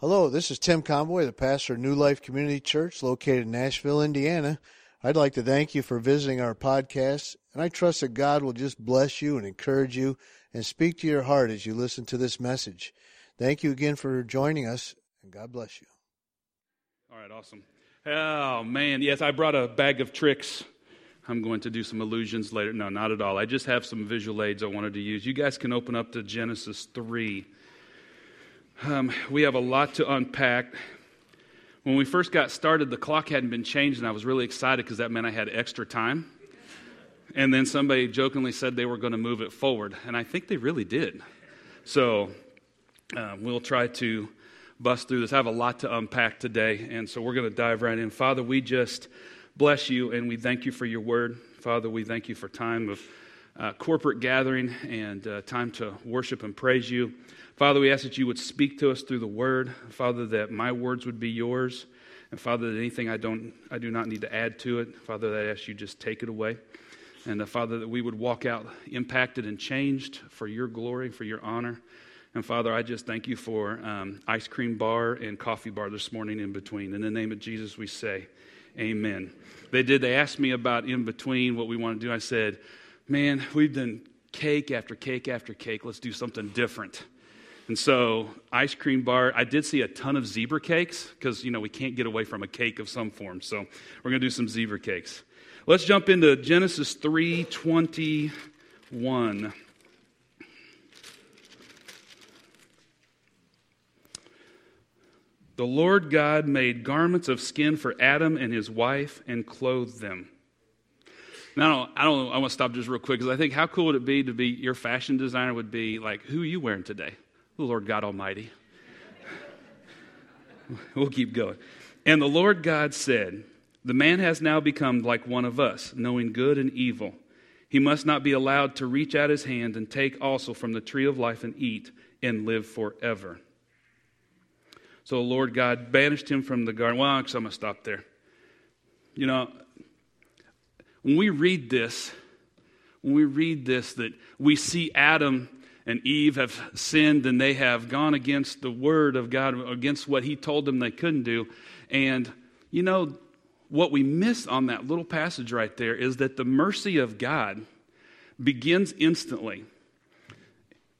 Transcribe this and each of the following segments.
Hello, this is Tim Conboy, the pastor of New Life Community Church located in Nashville, Indiana. I'd like to thank you for visiting our podcast, and I trust that God will just bless you and encourage you and speak to your heart as you listen to this message. Thank you again for joining us, and God bless you. All right, awesome. Oh, man. Yes, I brought a bag of tricks. I'm going to do some illusions later. No, not at all. I just have some visual aids I wanted to use. You guys can open up to Genesis 3. Um, we have a lot to unpack. When we first got started, the clock hadn't been changed, and I was really excited because that meant I had extra time. And then somebody jokingly said they were going to move it forward, and I think they really did. So uh, we'll try to bust through this. I have a lot to unpack today, and so we're going to dive right in. Father, we just bless you and we thank you for your word. Father, we thank you for time of uh, corporate gathering and uh, time to worship and praise you. Father, we ask that you would speak to us through the word. Father, that my words would be yours. And Father, that anything I don't, I do not need to add to it. Father, that I ask you just take it away. And uh, Father, that we would walk out impacted and changed for your glory, for your honor. And Father, I just thank you for um, ice cream bar and coffee bar this morning in between. In the name of Jesus, we say, Amen. They did. They asked me about in between what we want to do. I said, Man, we've done cake after cake after cake. Let's do something different. And so, ice cream bar, I did see a ton of zebra cakes because, you know, we can't get away from a cake of some form. So, we're going to do some zebra cakes. Let's jump into Genesis 3:21. The Lord God made garments of skin for Adam and his wife and clothed them. Now, I don't I want to stop just real quick because I think how cool would it be to be your fashion designer would be like, who are you wearing today? the Lord God Almighty. we'll keep going. And the Lord God said, The man has now become like one of us, knowing good and evil. He must not be allowed to reach out his hand and take also from the tree of life and eat and live forever. So the Lord God banished him from the garden. Well, I'm going to stop there. You know, when we read this, when we read this, that we see Adam and Eve have sinned and they have gone against the word of God, against what he told them they couldn't do. And, you know, what we miss on that little passage right there is that the mercy of God begins instantly.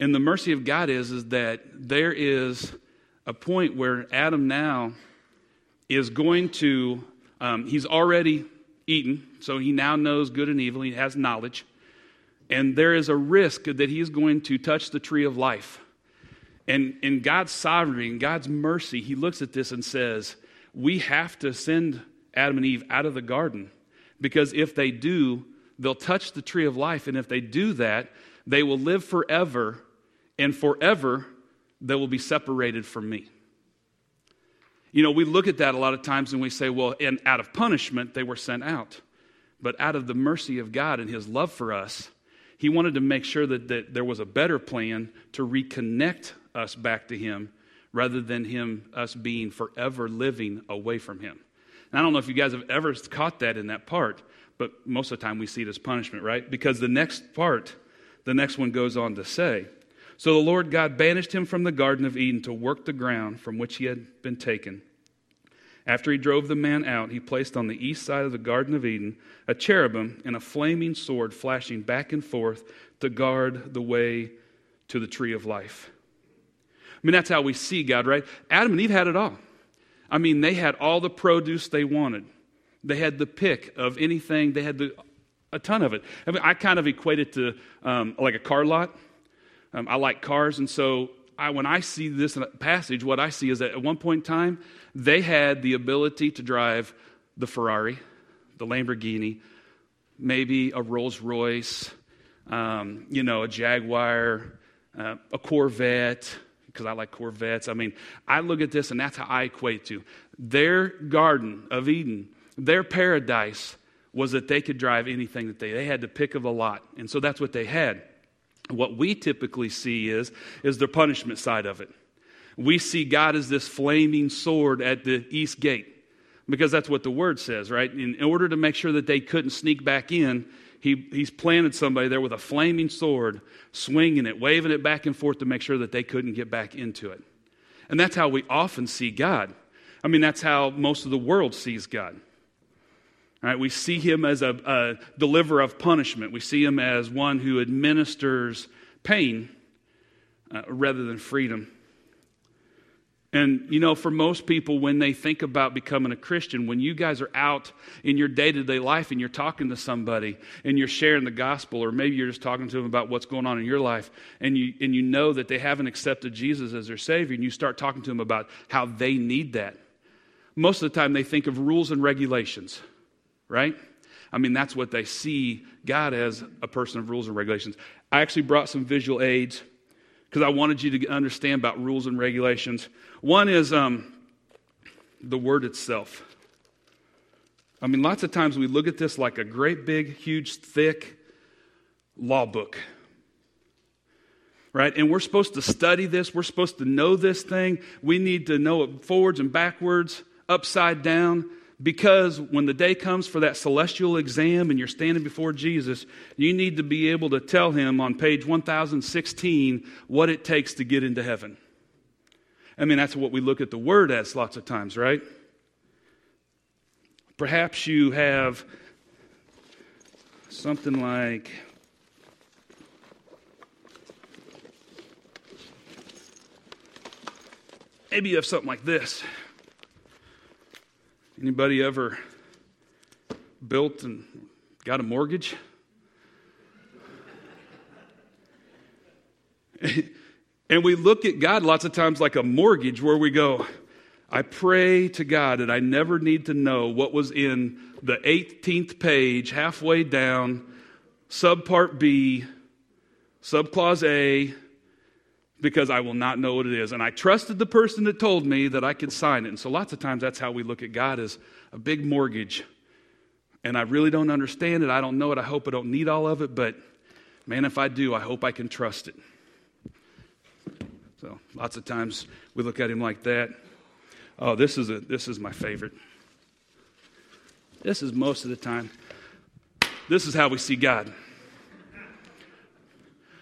And the mercy of God is, is that there is a point where Adam now is going to, um, he's already eaten, so he now knows good and evil, he has knowledge. And there is a risk that he is going to touch the tree of life. And in God's sovereignty and God's mercy, he looks at this and says, We have to send Adam and Eve out of the garden because if they do, they'll touch the tree of life. And if they do that, they will live forever, and forever they will be separated from me. You know, we look at that a lot of times and we say, well, and out of punishment, they were sent out. But out of the mercy of God and his love for us, he wanted to make sure that, that there was a better plan to reconnect us back to him rather than him us being forever living away from him. And I don't know if you guys have ever caught that in that part, but most of the time we see it as punishment, right? Because the next part, the next one goes on to say, so the Lord God banished him from the Garden of Eden to work the ground from which he had been taken. After he drove the man out, he placed on the east side of the Garden of Eden a cherubim and a flaming sword flashing back and forth to guard the way to the tree of life. I mean, that's how we see God, right? Adam and Eve had it all. I mean, they had all the produce they wanted. They had the pick of anything. They had the, a ton of it. I mean, I kind of equate it to um, like a car lot. Um, I like cars, and so I, when I see this passage, what I see is that at one point in time, they had the ability to drive the Ferrari, the Lamborghini, maybe a Rolls Royce, um, you know, a Jaguar, uh, a Corvette, because I like Corvettes. I mean, I look at this and that's how I equate to. Their Garden of Eden, their paradise was that they could drive anything that they, they had to pick of a lot. And so that's what they had. What we typically see is, is the punishment side of it. We see God as this flaming sword at the east gate because that's what the word says, right? In, order to make sure that they couldn't sneak back in, he, he's planted somebody there with a flaming sword, swinging it, waving it back and forth to make sure that they couldn't get back into it. And that's how we often see God. I mean, that's how most of the world sees God. Right, we see him as a, a deliverer of punishment. We see him as one who administers pain uh, rather than freedom. And, you know, for most people, when they think about becoming a Christian, when you guys are out in your day to day life and you're talking to somebody and you're sharing the gospel, or maybe you're just talking to them about what's going on in your life, and you, and you know that they haven't accepted Jesus as their Savior, and you start talking to them about how they need that, most of the time they think of rules and regulations, right? I mean, that's what they see God as a person of rules and regulations. I actually brought some visual aids because I wanted you to understand about rules and regulations. One is um, the word itself. I mean, lots of times we look at this like a great big, huge, thick law book. Right? And we're supposed to study this. We're supposed to know this thing. We need to know it forwards and backwards, upside down. Because when the day comes for that celestial exam and you're standing before Jesus, you need to be able to tell him on page 1016 what it takes to get into heaven. I mean, that's what we look at the word as lots of times, right? Perhaps you have something like. Maybe you have something like this. Anybody ever built and got a mortgage? and we look at God lots of times like a mortgage where we go, I pray to God that I never need to know what was in the 18th page, halfway down, subpart B, subclause A, because I will not know what it is. And I trusted the person that told me that I could sign it. And so lots of times that's how we look at God as a big mortgage. And I really don't understand it. I don't know it. I hope I don't need all of it. But man, if I do, I hope I can trust it. So lots of times we look at him like that. Oh, this is, a, this is my favorite. This is most of the time. This is how we see God.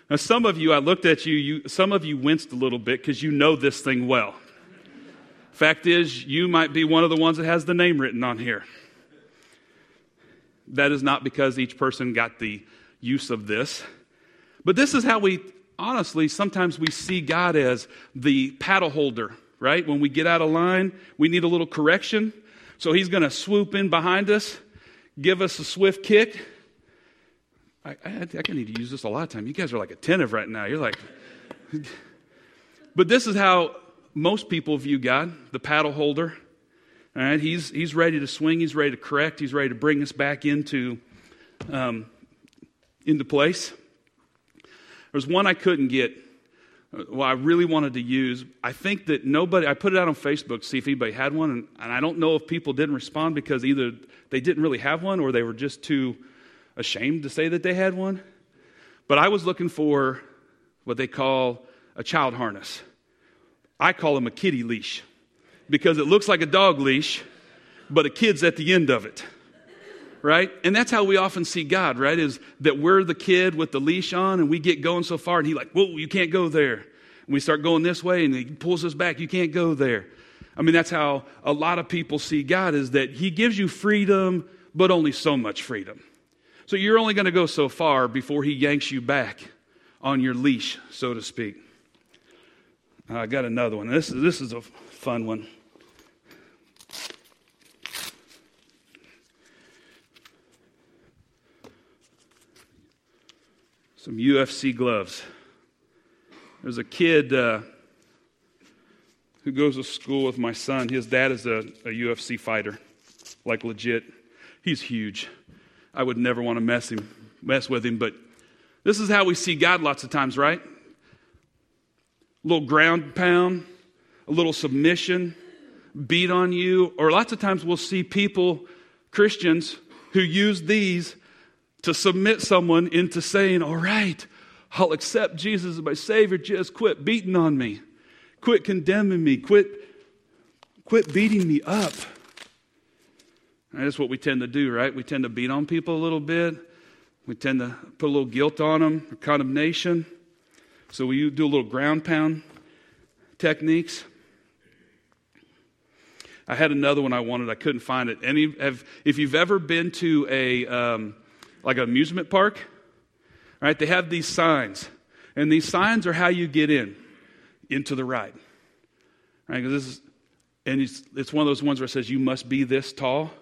Now, some of you, I looked at you, you some of you winced a little bit because you know this thing well. Fact is, you might be one of the ones that has the name written on here. That is not because each person got the use of this. But this is how we, honestly, sometimes we see God as the paddle holder, right? When we get out of line, we need a little correction. So he's going to swoop in behind us, give us a swift kick, I, I, I need to use this a lot of time. You guys are like attentive right now. You're like, but this is how most people view God, the paddle holder. All right, he's, he's ready to swing, he's ready to correct, he's ready to bring us back into, um, into place. There's one I couldn't get. Uh, well, I really wanted to use. I think that nobody, I put it out on Facebook to see if anybody had one, and, and I don't know if people didn't respond because either they didn't really have one or they were just too ashamed to say that they had one. But I was looking for what they call a child harness. I call them a kitty leash because it looks like a dog leash, but a kid's at the end of it. Right? And that's how we often see God, right? Is that we're the kid with the leash on and we get going so far and he like, whoa, you can't go there. And we start going this way and he pulls us back, you can't go there. I mean, that's how a lot of people see God is that he gives you freedom, but only so much freedom. So you're only going to go so far before he yanks you back on your leash, so to speak. I got another one. This is, this is a fun one. Some UFC gloves. There's a kid uh, who goes to school with my son. His dad is a, a UFC fighter, like legit. He's huge. I would never want to mess him, mess with him. But this is how we see God lots of times, right? A little ground pound, a little submission, beat on you, or lots of times we'll see people, Christians, who use these to submit someone into saying, All right, I'll accept Jesus as my Savior. Just quit beating on me. Quit condemning me. Quit, quit beating me up. That's what we tend to do, right? We tend to beat on people a little bit. We tend to put a little guilt on them, condemnation. So we do a little ground pound techniques. I had another one I wanted. I couldn't find it. Any have, if you've ever been to a um, like an amusement park, right? They have these signs, and these signs are how you get in into the ride, right? Because this is, and it's, it's one of those ones where it says you must be this tall,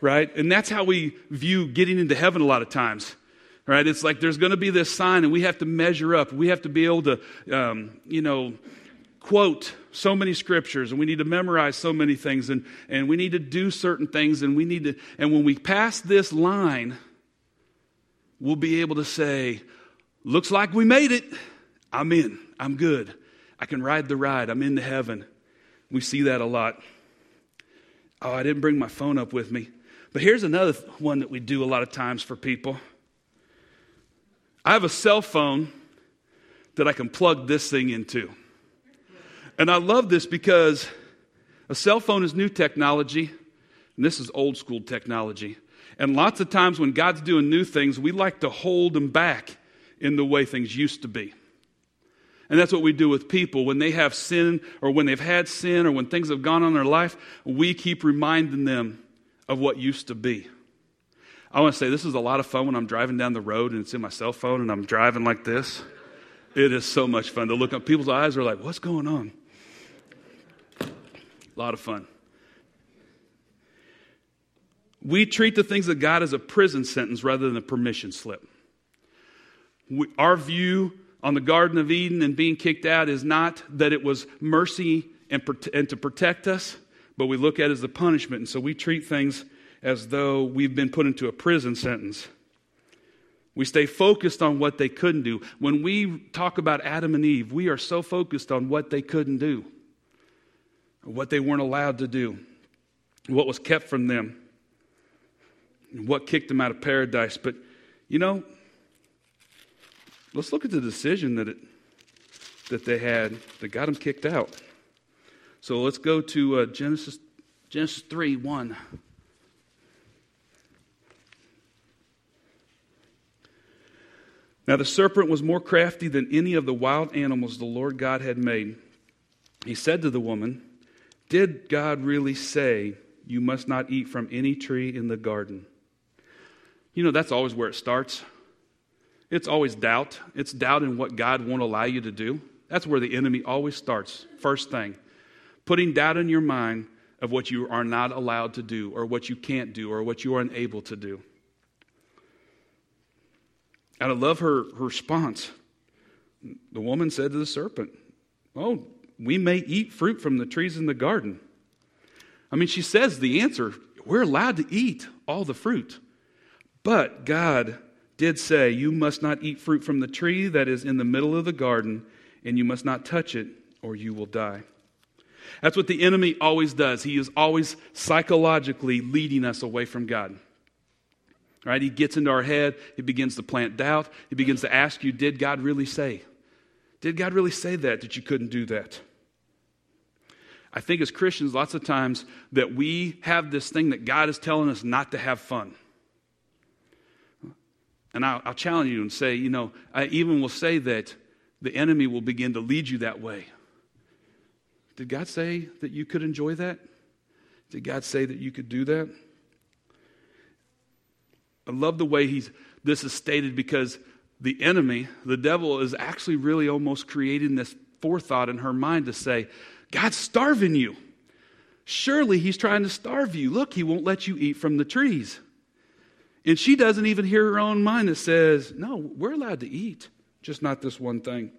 right? And that's how we view getting into heaven a lot of times right? It's like there's going to be this sign, and we have to measure up. We have to be able to, um, you know, quote so many scriptures and we need to memorize so many things and, and we need to do certain things and we need to and when we pass this line we'll be able to say looks like we made it. I'm in. I'm good. I can ride the ride. I'm into heaven. We see that a lot. Oh i didn't bring my phone up with me but here's another one that we do a lot of times for people i have a cell phone that i can plug this thing into and I love this because a cell phone is new technology, and this is old school technology. And lots of times when God's doing new things, we like to hold them back in the way things used to be. And that's what we do with people. When they have sin, or when they've had sin, or when things have gone on in their life, we keep reminding them of what used to be. I want to say this is a lot of fun when I'm driving down the road and it's in my cell phone and I'm driving like this. It is so much fun to look up. people's eyes are like, what's going on? A lot of fun. We treat the things of God as a prison sentence rather than a permission slip. We, our view on the Garden of Eden and being kicked out is not that it was mercy and, and to protect us, but we look at it as a punishment. And so we treat things as though we've been put into a prison sentence. We stay focused on what they couldn't do. When we talk about Adam and Eve, we are so focused on what they couldn't do what they weren't allowed to do, what was kept from them, what kicked them out of paradise. But, you know, let's look at the decision that, it, that they had that got them kicked out. So let's go to uh, Genesis, Genesis 3 1. Now the serpent was more crafty than any of the wild animals the Lord God had made. He said to the woman, did God really say you must not eat from any tree in the garden? You know, that's always where it starts. It's always doubt. It's doubt in what God won't allow you to do. That's where the enemy always starts. First thing, putting doubt in your mind of what you are not allowed to do, or what you can't do, or what you are unable to do. And I love her, her response. The woman said to the serpent, Oh, we may eat fruit from the trees in the garden. I mean, she says the answer we're allowed to eat all the fruit. But God did say, You must not eat fruit from the tree that is in the middle of the garden, and you must not touch it, or you will die. That's what the enemy always does. He is always psychologically leading us away from God. Right? He gets into our head, he begins to plant doubt, he begins to ask you, Did God really say? Did God really say that, that you couldn't do that? I think as Christians, lots of times that we have this thing that God is telling us not to have fun. And I'll, I'll challenge you and say, you know, I even will say that the enemy will begin to lead you that way. Did God say that you could enjoy that? Did God say that you could do that? I love the way he's, this is stated because the enemy, the devil, is actually really almost creating this forethought in her mind to say, God's starving you. Surely he's trying to starve you. Look, he won't let you eat from the trees. And she doesn't even hear her own mind that says, No, we're allowed to eat, just not this one thing.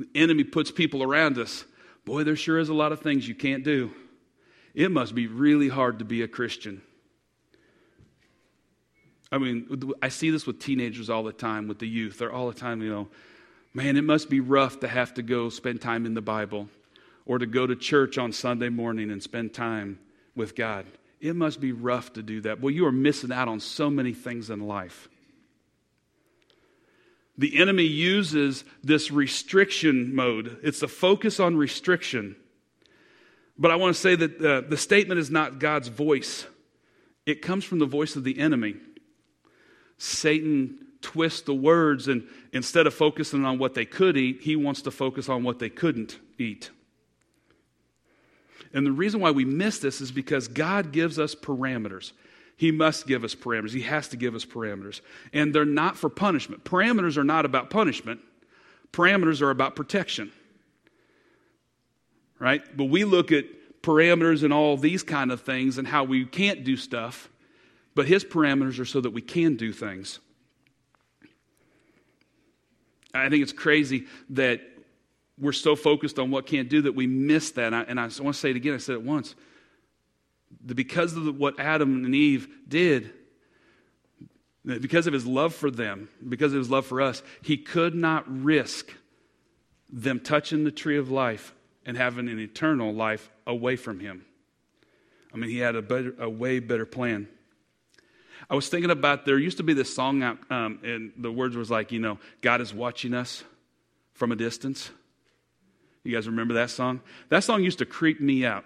The enemy puts people around us. Boy, there sure is a lot of things you can't do. It must be really hard to be a Christian. I mean, I see this with teenagers all the time, with the youth. They're all the time, you know, man, it must be rough to have to go spend time in the Bible or to go to church on Sunday morning and spend time with God. It must be rough to do that. Well, you are missing out on so many things in life. The enemy uses this restriction mode, it's a focus on restriction. But I want to say that uh, the statement is not God's voice, it comes from the voice of the enemy. Satan twists the words, and instead of focusing on what they could eat, he wants to focus on what they couldn't eat. And the reason why we miss this is because God gives us parameters. He must give us parameters. He has to give us parameters. And they're not for punishment. Parameters are not about punishment, parameters are about protection. Right? But we look at parameters and all these kind of things and how we can't do stuff, but His parameters are so that we can do things. I think it's crazy that we're so focused on what can't do that we miss that. And I, and I want to say it again, I said it once. Because of what Adam and Eve did, because of his love for them, because of his love for us, he could not risk them touching the tree of life and having an eternal life away from him. I mean, he had a, better, a way better plan. I was thinking about there used to be this song out, um, and the words was like, you know, God is watching us from a distance. You guys remember that song? That song used to creep me out.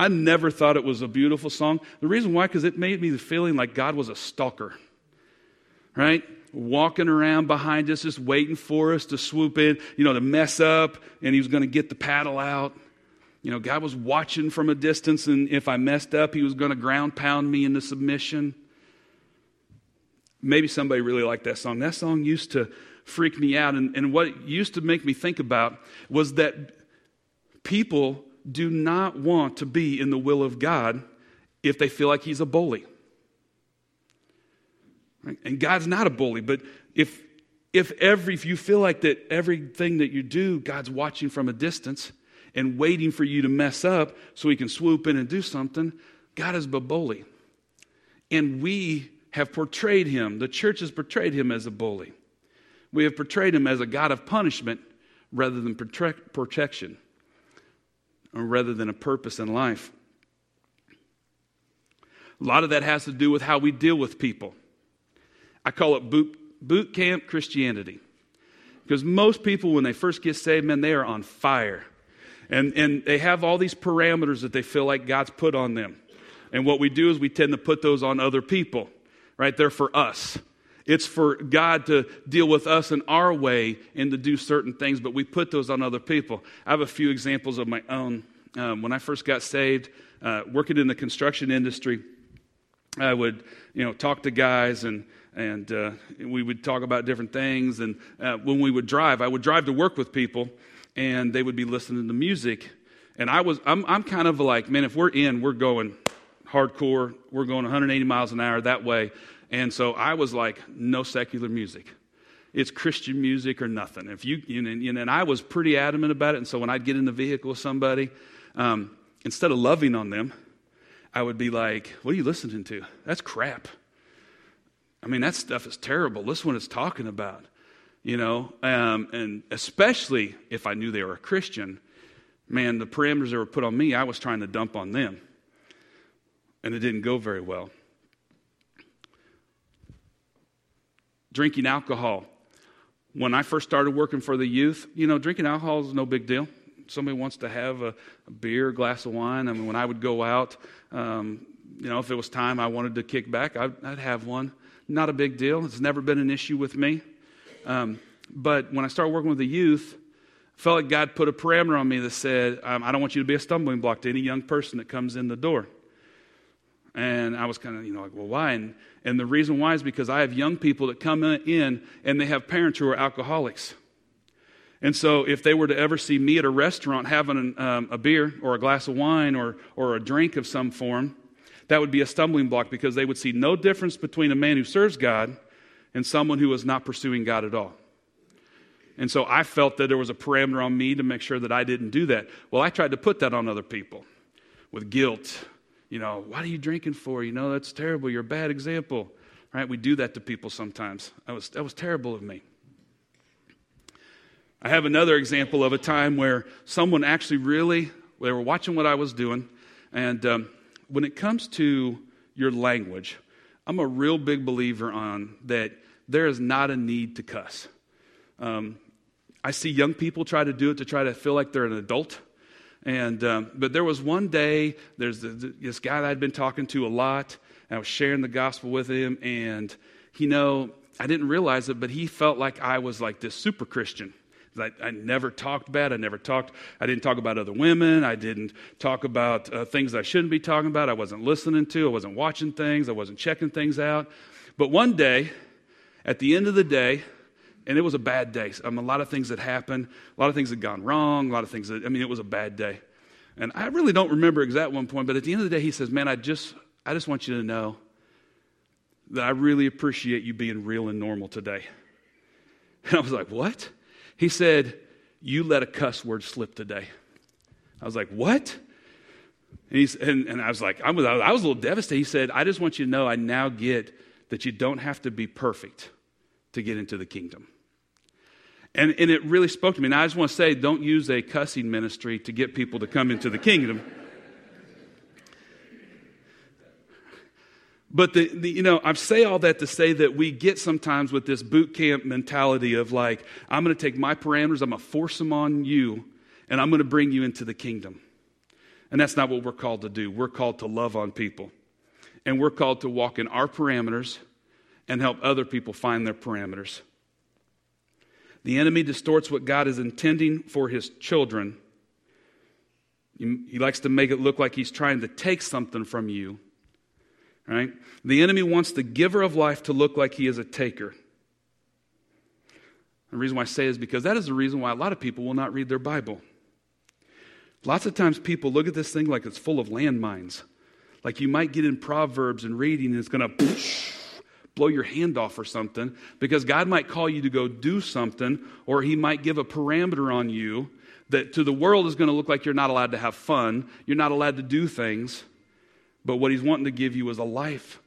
I never thought it was a beautiful song. The reason why, because it made me the feeling like God was a stalker, right? Walking around behind us, just waiting for us to swoop in, you know, to mess up, and he was going to get the paddle out. You know, God was watching from a distance, and if I messed up, he was going to ground pound me into submission. Maybe somebody really liked that song. That song used to freak me out. And, and what it used to make me think about was that people do not want to be in the will of God if they feel like He's a bully. Right? And God's not a bully, but if if every if you feel like that everything that you do, God's watching from a distance and waiting for you to mess up so he can swoop in and do something, God is a bully. And we have portrayed him, the church has portrayed him as a bully. We have portrayed him as a God of punishment rather than protection, or rather than a purpose in life. A lot of that has to do with how we deal with people. I call it boot, boot camp Christianity. Because most people, when they first get saved, man, they are on fire. And, and they have all these parameters that they feel like God's put on them. And what we do is we tend to put those on other people, right? They're for us. It's for God to deal with us in our way and to do certain things, but we put those on other people. I have a few examples of my own. Um, when I first got saved, uh, working in the construction industry, I would, you know, talk to guys and and uh, we would talk about different things. And uh, when we would drive, I would drive to work with people, and they would be listening to music. And I was, I'm, I'm kind of like, man, if we're in, we're going hardcore. We're going 180 miles an hour that way. And so I was like, no secular music. It's Christian music or nothing. If you, you know, and I was pretty adamant about it. And so when I'd get in the vehicle with somebody, um, instead of loving on them, I would be like, what are you listening to? That's crap. I mean, that stuff is terrible. Listen what it's talking about, you know? Um, and especially if I knew they were a Christian, man, the parameters that were put on me, I was trying to dump on them. And it didn't go very well. Drinking alcohol. When I first started working for the youth, you know, drinking alcohol is no big deal. Somebody wants to have a, a beer, a glass of wine. I mean, when I would go out, um, you know, if it was time I wanted to kick back, I'd, I'd, have one. Not a big deal. It's never been an issue with me. Um, but when I started working with the youth, I felt like God put a parameter on me that said, um, I don't want you to be a stumbling block to any young person that comes in the door. And I was kind of, you know, like, well, why? And, and the reason why is because I have young people that come in and they have parents who are alcoholics. And so if they were to ever see me at a restaurant having an, um, a beer or a glass of wine or, or a drink of some form, that would be a stumbling block because they would see no difference between a man who serves God and someone who is not pursuing God at all. And so I felt that there was a parameter on me to make sure that I didn't do that. Well, I tried to put that on other people with guilt you know, what are you drinking for? You know, that's terrible. You're a bad example. Right? We do that to people sometimes. That was, that was terrible of me. I have another example of a time where someone actually really, they were watching what I was doing. And um, when it comes to your language, I'm a real big believer on that there is not a need to cuss. Um, I see young people try to do it to try to feel like they're an adult. And, um, but there was one day, there's this guy that I'd been talking to a lot, I was sharing the gospel with him, and, you know, I didn't realize it, but he felt like I was like this super Christian. I, I, never talked bad. I never talked, I didn't talk about other women. I didn't talk about uh, things I shouldn't be talking about. I wasn't listening to. I wasn't watching things. I wasn't checking things out. But one day, at the end of the day, and it was a bad day. A lot of things had happened. A lot of things had gone wrong. A lot of things, that, I mean, it was a bad day. And I really don't remember exact one point, but at the end of the day, he says, Man, I just, I just want you to know that I really appreciate you being real and normal today. And I was like, What? He said, You let a cuss word slip today. I was like, What? And, and, and I was like, I was, I was a little devastated. He said, I just want you to know I now get that you don't have to be perfect to get into the kingdom. And, and it really spoke to me. And I just want to say, don't use a cussing ministry to get people to come into the kingdom. But the, the, you know, I say all that to say that we get sometimes with this boot camp mentality of like, I'm going to take my parameters, I'm going to force them on you, and I'm going to bring you into the kingdom. And that's not what we're called to do. We're called to love on people. And we're called to walk in our parameters and help other people find their parameters. The enemy distorts what God is intending for his children. He likes to make it look like he's trying to take something from you. Right? The enemy wants the giver of life to look like he is a taker. The reason why I say is because that is the reason why a lot of people will not read their Bible. Lots of times people look at this thing like it's full of landmines. Like you might get in Proverbs and reading, and it's going to blow your hand off or something because God might call you to go do something, or He might give a parameter on you that to the world is going to look like you're not allowed to have fun, you're not allowed to do things. But what He's wanting to give you is a life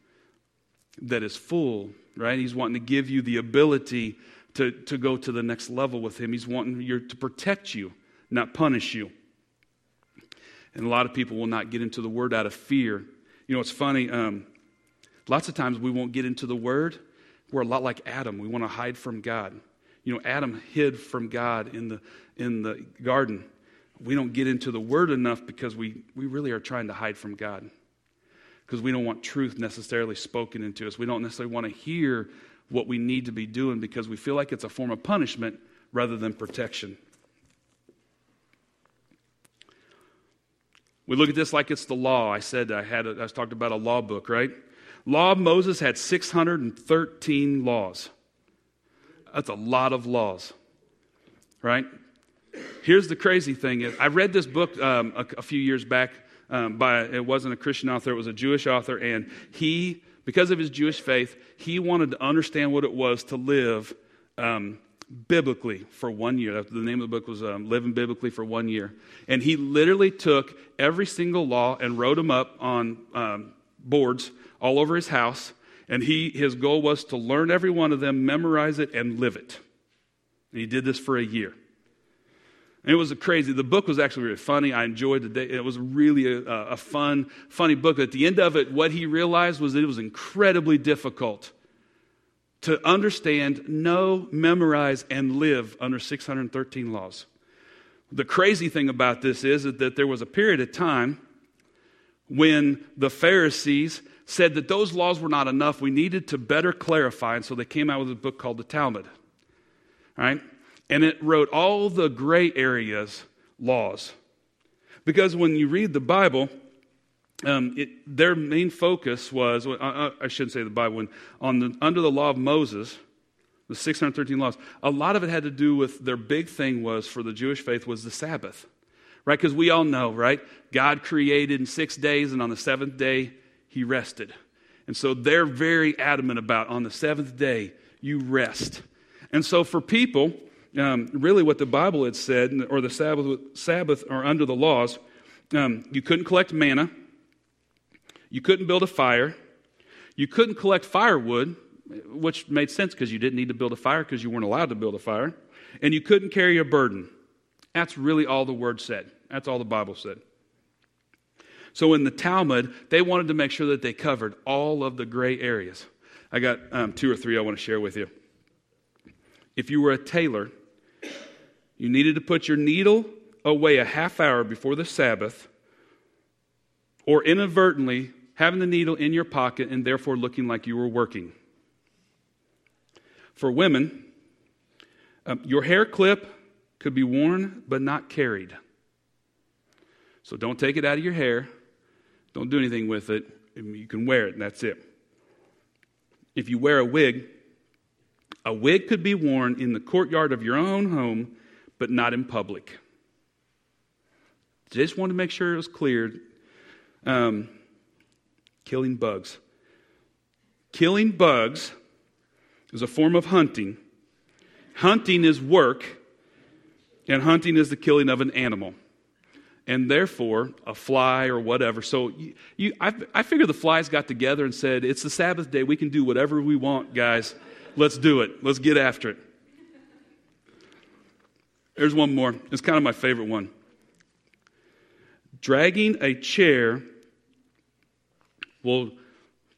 that is full, right? He's wanting to give you the ability to, to go to the next level with Him. He's wanting you to protect you, not punish you. And a lot of people will not get into the Word out of fear. You know, it's funny. Um, lots of times we won't get into the Word. We're a lot like Adam. We want to hide from God. You know, Adam hid from God in the, in the garden. We don't get into the Word enough because we, we really are trying to hide from God. Because we don't want truth necessarily spoken into us. We don't necessarily want to hear what we need to be doing because we feel like it's a form of punishment rather than protection. We look at this like it's the law. I said I had a, I talked about a law book, right? Law of Moses had 613 laws. That's a lot of laws, right? Here's the crazy thing is I read this book um, a, a, few years back um, by it wasn't a Christian author, it was a Jewish author, and he because of his Jewish faith, he wanted to understand what it was to live um, biblically for one year. The name of the book was um, Living Biblically for One Year. And he literally took every single law and wrote them up on um, boards all over his house. And he, his goal was to learn every one of them, memorize it, and live it. And he did this for a year. And it was crazy. The book was actually really funny. I enjoyed the day. It was really a, a fun, funny book. At the end of it, what he realized was that it was incredibly difficult to understand, know, memorize, and live under 613 laws. The crazy thing about this is that there was a period of time when the Pharisees said that those laws were not enough. We needed to better clarify, and so they came out with a book called the Talmud. Right? And it wrote all the gray areas laws. Because when you read the Bible, um, it, their main focus was, uh, I shouldn't say the Bible, when, on the, under the law of Moses, the 613 laws, a lot of it had to do with their big thing was for the Jewish faith was the Sabbath, right? Because we all know, right? God created in six days, and on the seventh day, he rested. And so they're very adamant about on the seventh day, you rest. And so for people, um, really what the Bible had said, or the Sabbath, Sabbath or under the laws, um, you couldn't collect manna you couldn't build a fire. You couldn't collect firewood, which made sense because you didn't need to build a fire because you weren't allowed to build a fire. And you couldn't carry a burden. That's really all the word said. That's all the Bible said. So in the Talmud, they wanted to make sure that they covered all of the gray areas. I got um, two or three I want to share with you. If you were a tailor, you needed to put your needle away a half hour before the Sabbath, or inadvertently having the needle in your pocket and therefore looking like you were working. For women, um, your hair clip could be worn but not carried. So don't take it out of your hair. Don't do anything with it. You can wear it, and that's it. If you wear a wig, a wig could be worn in the courtyard of your own home, but not in public. Just wanted to make sure it was clear. Um, killing bugs. Killing bugs is a form of hunting. Hunting is work, and hunting is the killing of an animal. And therefore, a fly or whatever. So you, you I, I figure the flies got together and said, It's the Sabbath day. We can do whatever we want, guys. Let's do it. Let's get after it. There's one more. It's kind of my favorite one. Dragging a chair will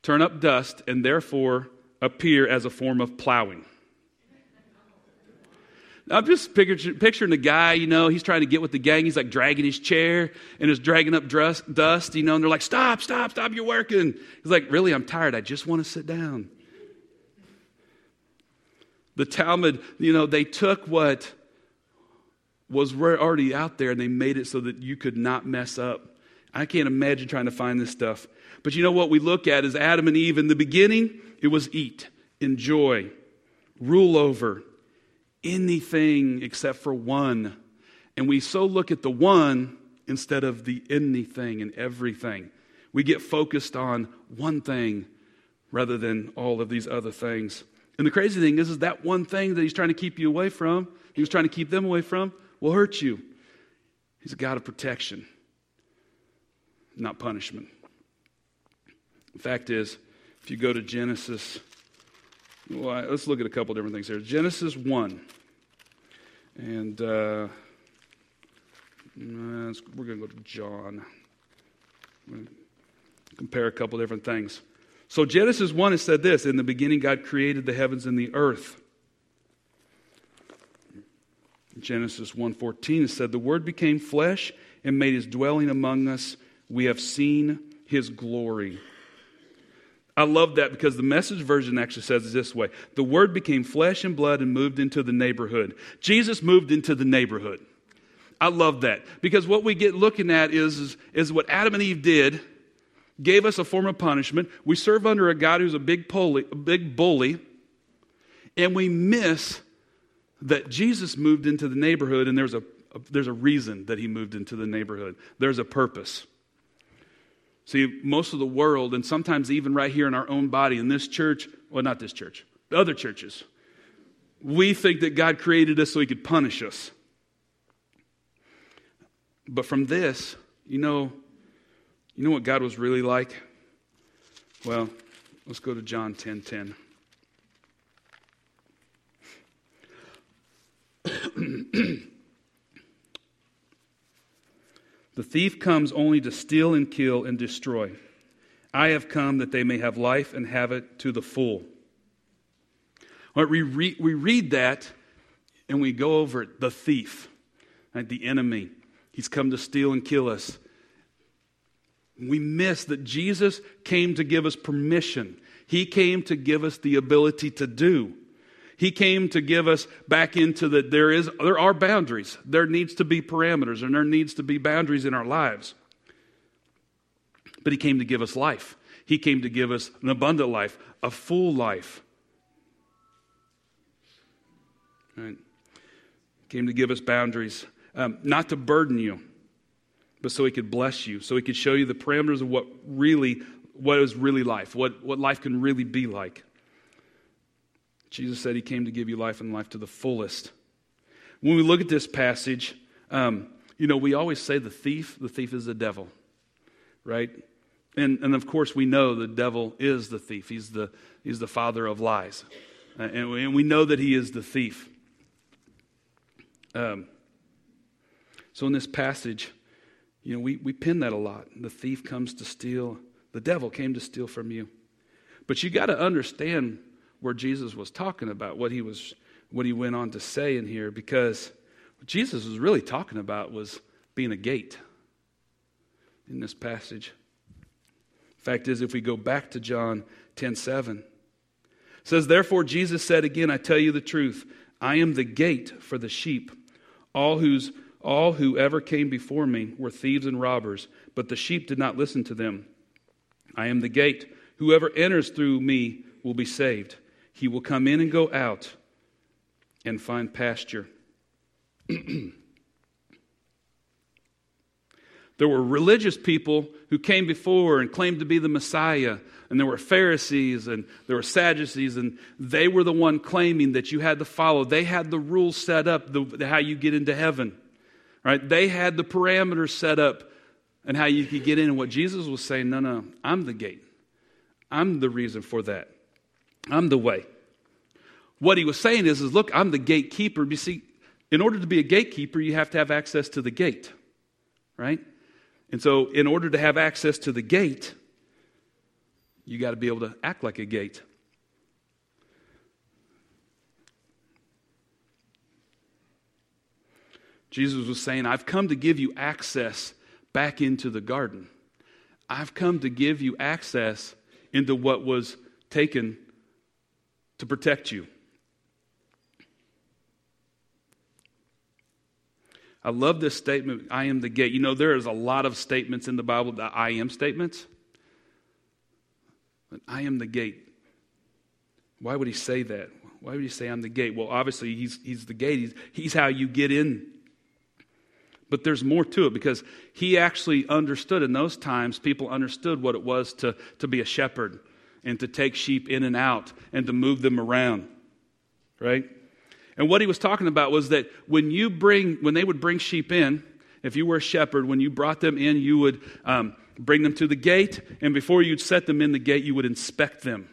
turn up dust and therefore appear as a form of plowing. I'm just picturing, the guy, you know, he's trying to get with the gang. He's like dragging his chair and is dragging up dust, you know, and they're like, stop, stop, stop, you're working. He's like, really, I'm tired. I just want to sit down. The Talmud, you know, they took what was already out there and they made it so that you could not mess up. I can't imagine trying to find this stuff. But you know what we look at is Adam and Eve. In the beginning, it was eat, enjoy, rule over anything except for one. And we so look at the one instead of the anything and everything. We get focused on one thing rather than all of these other things. And the crazy thing is, is that one thing that he's trying to keep you away from, he was trying to keep them away from, will hurt you. He's a God of protection, not punishment. The fact is, if you go to Genesis, well, let's look at a couple different things here. Genesis 1. And uh, we're going to go to John. compare a couple different things. So, Genesis 1 has said this In the beginning, God created the heavens and the earth. Genesis 1:14 it said the word became flesh and made his dwelling among us we have seen his glory I love that because the message version actually says it this way The word became flesh and blood and moved into the neighborhood. Jesus moved into the neighborhood. I love that because what we get looking at is, is, is what Adam and Eve did, gave us a form of punishment. We serve under a God who's a big, bully, a big bully, and we miss that Jesus moved into the neighborhood and there's a, a there's a reason that he moved into the neighborhood, there's a purpose. See, most of the world, and sometimes even right here in our own body, in this church, well, not this church, the other churches, we think that God created us so he could punish us. But from this, you know, you know what God was really like? Well, let's go to John 10 10. The thief comes only to steal and kill and destroy. I have come that they may have life and have it to the full. Right, we, re- we read that and we go over it. The thief, right, the enemy. He's come to steal and kill us. We miss that Jesus came to give us permission. He came to give us the ability to do. He came to give us back into that there is there are boundaries. There needs to be parameters and there needs to be boundaries in our lives. But he came to give us life. He came to give us an abundant life, a full life. Right? Came to give us boundaries, um, not to burden you, but so he could bless you, so he could show you the parameters of what really, what is really life, what, what life can really be like. Jesus said he came to give you life and life to the fullest. When we look at this passage, um, you know, we always say the thief, the thief is the devil, right? And, and of course, we know the devil is the thief. He's the, he's the father of lies. Uh, and, we, and, we, know that he is the thief. Um, so in this passage, you know, we, we pin that a lot. The thief comes to steal, the devil came to steal from you. But you got to understand where Jesus was talking about, what he was what he went on to say in here, because what Jesus was really talking about was being a gate in this passage. Fact is, if we go back to John 10 7, says, Therefore, Jesus said again, I tell you the truth, I am the gate for the sheep. All whose all who ever came before me were thieves and robbers, but the sheep did not listen to them. I am the gate. Whoever enters through me will be saved. He will come in and go out and find pasture. there were religious people who came before and claimed to be the Messiah, and there were Pharisees and there were Sadducees, and they were the one claiming that you had to follow. They had the rules set up, the, how you get into heaven. Right? They had the parameters set up and how you could get in. And what Jesus was saying, no, no, I'm the gate. I'm the reason for that. I'm the way. What he was saying is, is look, I'm the gatekeeper. You see, in order to be a gatekeeper, you have to have access to the gate, right? And so, in order to have access to the gate, you got to be able to act like a gate. Jesus was saying, I've come to give you access back into the garden. I've come to give you access into what was taken to protect you. I love this statement, I am the gate. You know, there is a lot of statements in the Bible that I am statements. But I am the gate. Why would he say that? Why would he say I'm the gate? Well, obviously, he's, he's the gate. He's, he's how you get in but there's more to it because he actually understood in those times, people understood what it was to, to be a shepherd and to take sheep in and out and to move them around, right? And what he was talking about was that when you bring, when they would bring sheep in, if you were a shepherd, when you brought them in, you would um, bring them to the gate, and before you'd set them in the gate, you would inspect them.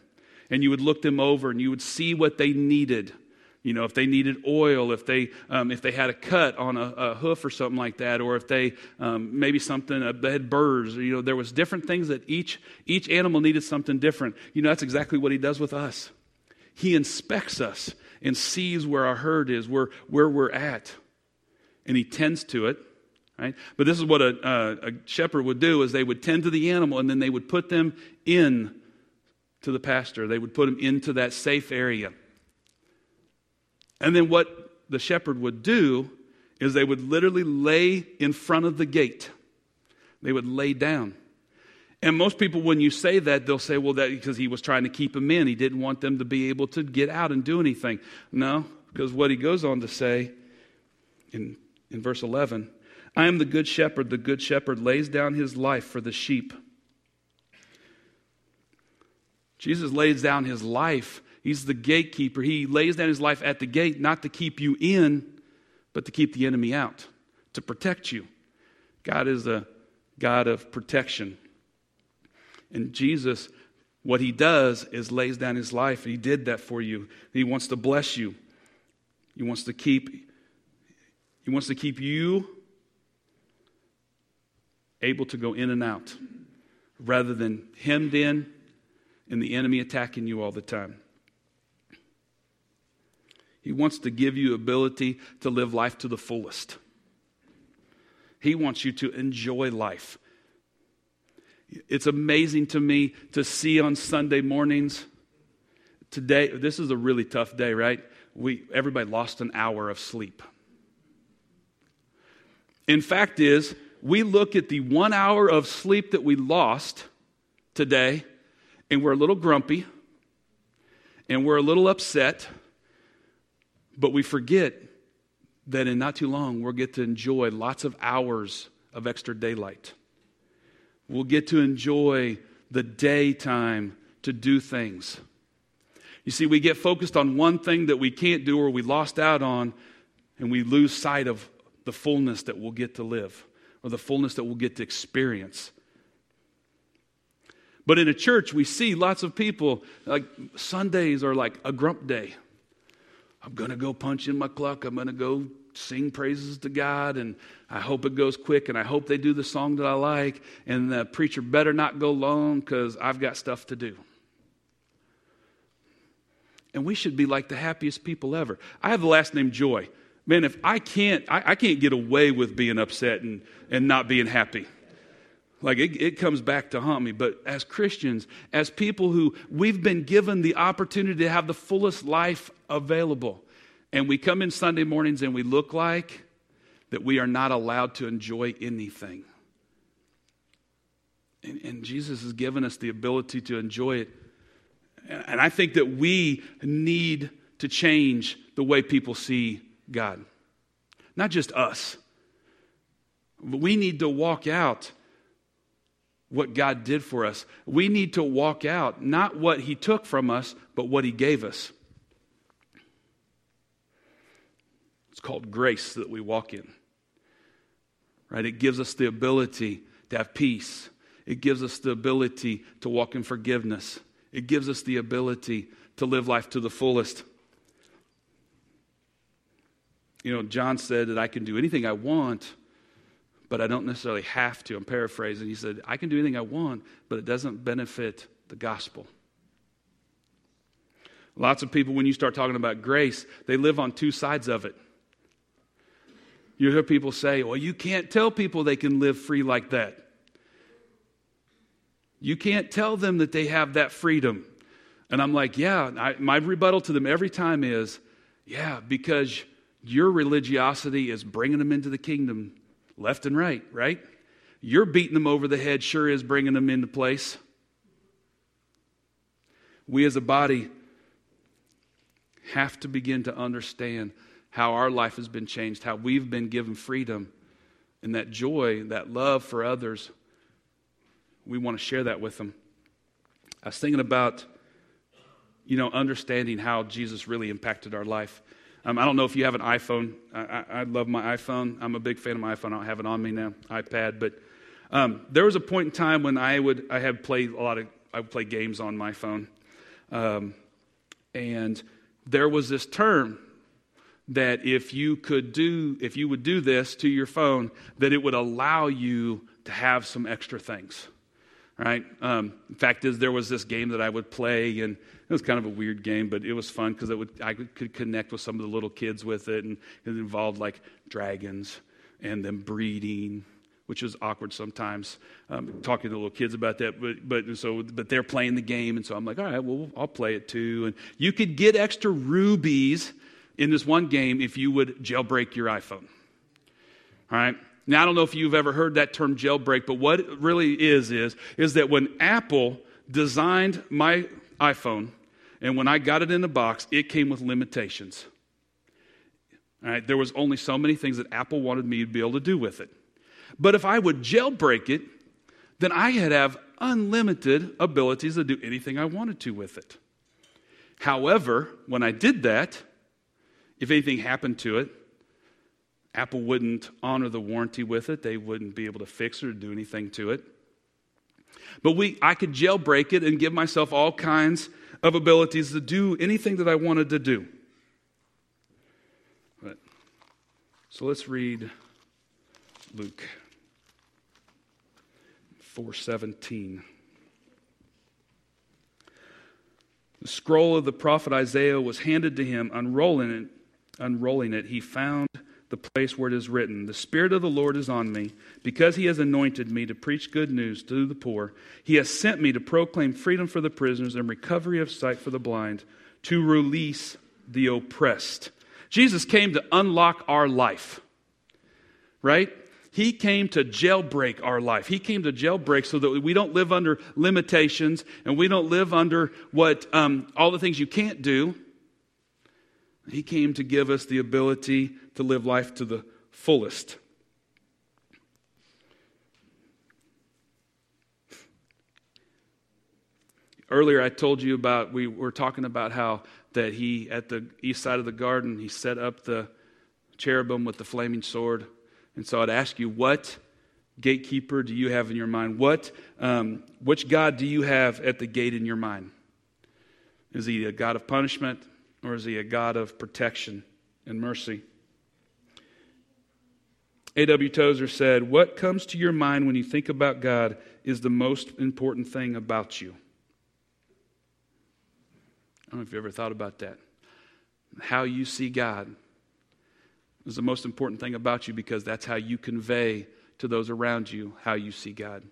And you would look them over and you would see what they needed you know, if they needed oil, if they, um, if they had a cut on a, a, hoof or something like that, or if they um, maybe something, uh, had burrs, you know, there was different things that each, each animal needed something different. You know, that's exactly what he does with us. He inspects us and sees where our herd is, where, where we're at, and he tends to it. Right? But this is what a, a, a shepherd would do: is they would tend to the animal, and then they would put them in to the pasture. They would put them into that safe area. And then what the shepherd would do is they would literally lay in front of the gate. They would lay down. And most people, when you say that, they'll say, well, that because he was trying to keep them in. He didn't want them to be able to get out and do anything. No, because what he goes on to say in, in verse 11 I am the good shepherd. The good shepherd lays down his life for the sheep. Jesus lays down his life He's the gatekeeper. He lays down his life at the gate, not to keep you in, but to keep the enemy out, to protect you. God is a God of protection. And Jesus, what he does is lays down his life. He did that for you. He wants to bless you. He wants to keep he wants to keep you able to go in and out rather than hemmed in and the enemy attacking you all the time. He wants to give you ability to live life to the fullest. He wants you to enjoy life. It's amazing to me to see on Sunday mornings. Today, this is a really tough day, right? We, everybody lost an hour of sleep. In fact, is we look at the one hour of sleep that we lost today, and we're a little grumpy, and we're a little upset but we forget that in not too long, we'll get to enjoy lots of hours of extra daylight. We'll get to enjoy the daytime to do things. You see, we get focused on one thing that we can't do or we lost out on, and we lose sight of the fullness that we'll get to live or the fullness that we'll get to experience. But in a church, we see lots of people, like Sundays are like a grump day. I'm going to go punch in my clock. I'm going to go sing praises to God, and I hope it goes quick, and I hope they do the song that I like, and the preacher better not go long because I've got stuff to do. And we should be like the happiest people ever. I have the last name Joy. Man, if I can't, I, I can't get away with being upset and, and not being happy. Like it, it comes back to haunt me. But as Christians, as people who we've been given the opportunity to have the fullest life available, and we come in Sunday mornings and we look like that we are not allowed to enjoy anything. And, and Jesus has given us the ability to enjoy it. And I think that we need to change the way people see God. Not just us. We need to walk out what God did for us. We need to walk out not what He took from us, but what He gave us. It's called grace that we walk in. Right? It gives us the ability to have peace. It gives us the ability to walk in forgiveness. It gives us the ability to live life to the fullest. You know, John said that I can do anything I want, but I don't necessarily have to. I'm paraphrasing. He said, I can do anything I want, but it doesn't benefit the gospel. Lots of people, when you start talking about grace, they live on two sides of it. You hear people say, well, you can't tell people they can live free like that. You can't tell them that they have that freedom. And I'm like, yeah, I, my rebuttal to them every time is, yeah, because your religiosity is bringing them into the kingdom left and right, right? You're beating them over the head, sure is bringing them into place. We as a body have to begin to understand how our life has been changed, how we've been given freedom, and that joy, that love for others. We want to share that with them. I was thinking about, you know, understanding how Jesus really impacted our life. Um, I don't know if you have an iPhone. I, I, I, love my iPhone. I'm a big fan of my iPhone. I don't have it on me now, iPad. But um, there was a point in time when I would I had played a lot of I would play games on my phone, um, and there was this term that if you could do if you would do this to your phone, that it would allow you to have some extra things right? Um, fact is, there was this game that I would play, and it was kind of a weird game, but it was fun because I could connect with some of the little kids with it, and it involved like dragons and them breeding, which was awkward sometimes. Um, talking to little kids about that, but but so but they're playing the game, and so I'm like, all right, well, I'll play it too. And you could get extra rubies in this one game if you would jailbreak your iPhone. All right. Now, I don't know if you've ever heard that term jailbreak, but what it really is, is, is that when Apple designed my iPhone and when I got it in the box, it came with limitations. All right, there was only so many things that Apple wanted me to be able to do with it. But if I would jailbreak it, then I had have unlimited abilities to do anything I wanted to with it. However, when I did that, if anything happened to it, Apple wouldn't honor the warranty with it. They wouldn't be able to fix it or do anything to it. But we, I could jailbreak it and give myself all kinds of abilities to do anything that I wanted to do. But, so let's read Luke 417. The scroll of the prophet Isaiah was handed to him. Unrolling it, unrolling it, he found the place where it is written, The Spirit of the Lord is on me, because he has anointed me to preach good news to the poor. He has sent me to proclaim freedom for the prisoners and recovery of sight for the blind, to release the oppressed. Jesus came to unlock our life, right? He came to jailbreak our life. He came to jailbreak so that we don't live under limitations and we don't live under what um, all the things you can't do. He came to give us the ability to live life to the fullest. Earlier, I told you about, we were talking about how that he, at the east side of the garden, he set up the cherubim with the flaming sword. And so I'd ask you, what gatekeeper do you have in your mind? What, um, which God do you have at the gate in your mind? Is he a God of punishment or is he a God of protection and mercy? A.W. Tozer said, What comes to your mind when you think about God is the most important thing about you. I don't know if you ever thought about that. How you see God is the most important thing about you because that's how you convey to those around you how you see God.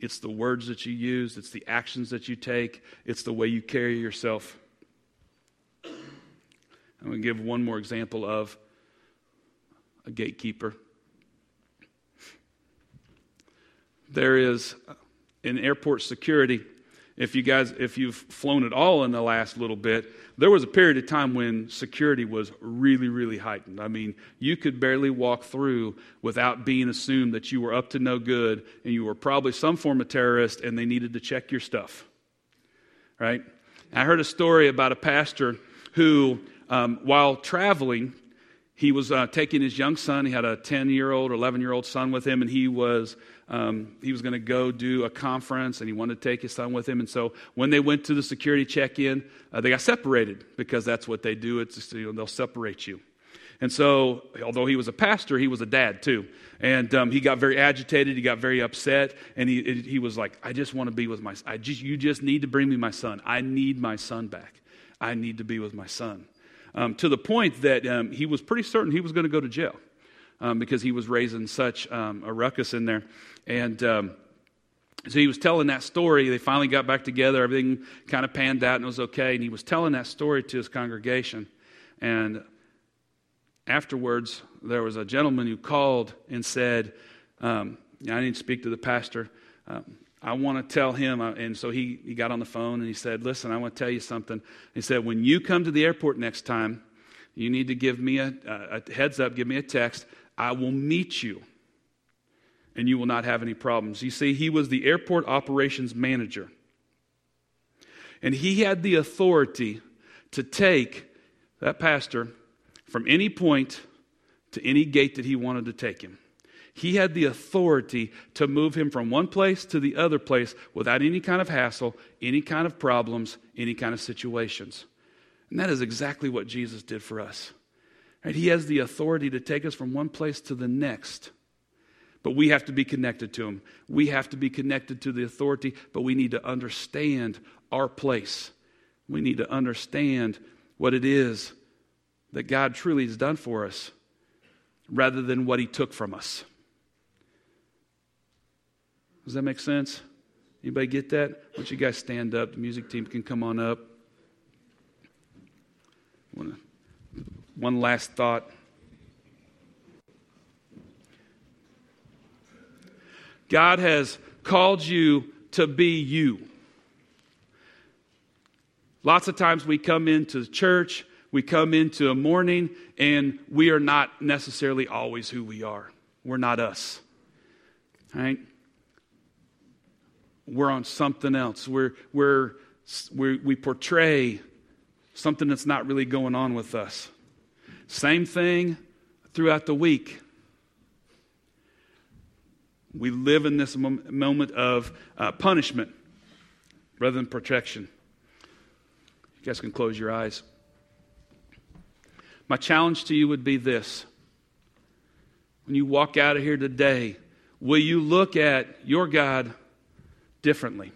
It's the words that you use, it's the actions that you take, it's the way you carry yourself. I'm going to give one more example of a gatekeeper. There is in airport security, if you guys, if you've flown at all in the last little bit, there was a period of time when security was really, really heightened. I mean, you could barely walk through without being assumed that you were up to no good and you were probably some form of terrorist and they needed to check your stuff. Right? I heard a story about a pastor who, um, while traveling, he was uh, taking his young son. He had a 10 year old or 11 year old son with him, and he was um, he was going to go do a conference and he wanted to take his son with him. And so when they went to the security check in, uh, they got separated because that's what they do. It's just, you know, they'll separate you. And so, although he was a pastor, he was a dad too. And um, he got very agitated. He got very upset. And he, he was like, I just want to be with my I just, You just need to bring me my son. I need my son back. I need to be with my son. Um, to the point that um, he was pretty certain he was going to go to jail um, because he was raising such um, a ruckus in there. And um, so he was telling that story. They finally got back together. Everything kind of panned out and it was okay. And he was telling that story to his congregation. And afterwards, there was a gentleman who called and said, um, I need to speak to the pastor. Um, I want to tell him. And so he, he got on the phone and he said, Listen, I want to tell you something. He said, When you come to the airport next time, you need to give me a, a heads up, give me a text. I will meet you and you will not have any problems. You see, he was the airport operations manager. And he had the authority to take that pastor from any point to any gate that he wanted to take him. He had the authority to move him from one place to the other place without any kind of hassle, any kind of problems, any kind of situations. And that is exactly what Jesus did for us. He has the authority to take us from one place to the next. But we have to be connected to Him. We have to be connected to the authority, but we need to understand our place. We need to understand what it is that God truly has done for us rather than what He took from us. Does that make sense? Anybody get that? Why don't you guys stand up? The music team can come on up. One last thought. God has called you to be you. Lots of times we come into church, we come into a morning, and we are not necessarily always who we are. We're not us. Right? We're on something else. We're, we're, we're, we portray something that's not really going on with us. Same thing throughout the week. We live in this moment of uh, punishment rather than protection. You guys can close your eyes. My challenge to you would be this. When you walk out of here today, will you look at your God differently?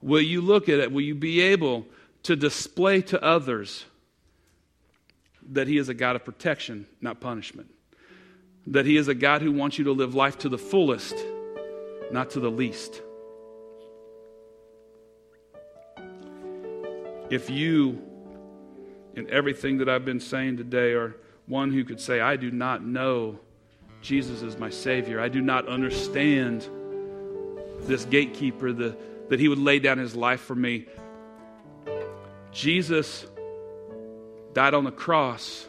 Will you look at it? Will you be able to display to others that He is a God of protection, not punishment? that He is a God who wants you to live life to the fullest, not to the least. If you, in everything that I've been saying today, are one who could say, I do not know Jesus is my Savior, I do not understand this gatekeeper, the, that He would lay down His life for me. Jesus died on the cross.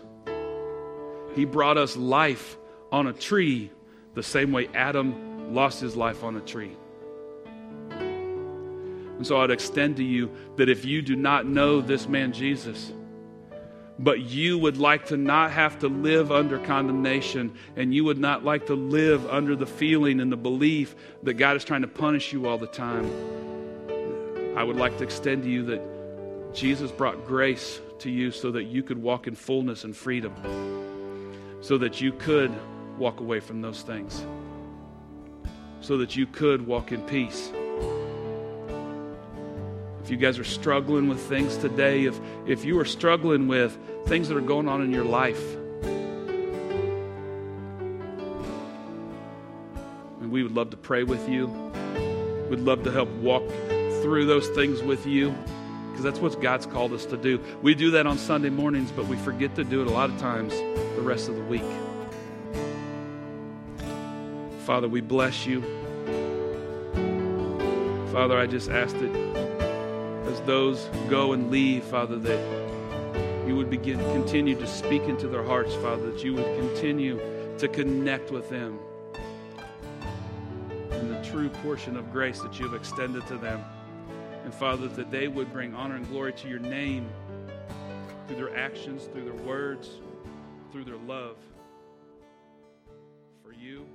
He brought us life on a tree the same way Adam lost his life on a tree. And so I'd extend to you that if you do not know this man Jesus, but you would like to not have to live under condemnation, and you would not like to live under the feeling and the belief that God is trying to punish you all the time, I would like to extend to you that Jesus brought grace to you so that you could walk in fullness and freedom, so that you could walk away from those things so that you could walk in peace. If you guys are struggling with things today, if, if you are struggling with things that are going on in your life, and we would love to pray with you. We'd love to help walk through those things with you because that's what God's called us to do. We do that on Sunday mornings, but we forget to do it a lot of times the rest of the week. Father, we bless you. Father, I just ask that those go and leave, Father, that you would begin continue to speak into their hearts, Father, that you would continue to connect with them in the true portion of grace that you've extended to them. And Father, that they would bring honor and glory to your name through their actions, through their words, through their love for you.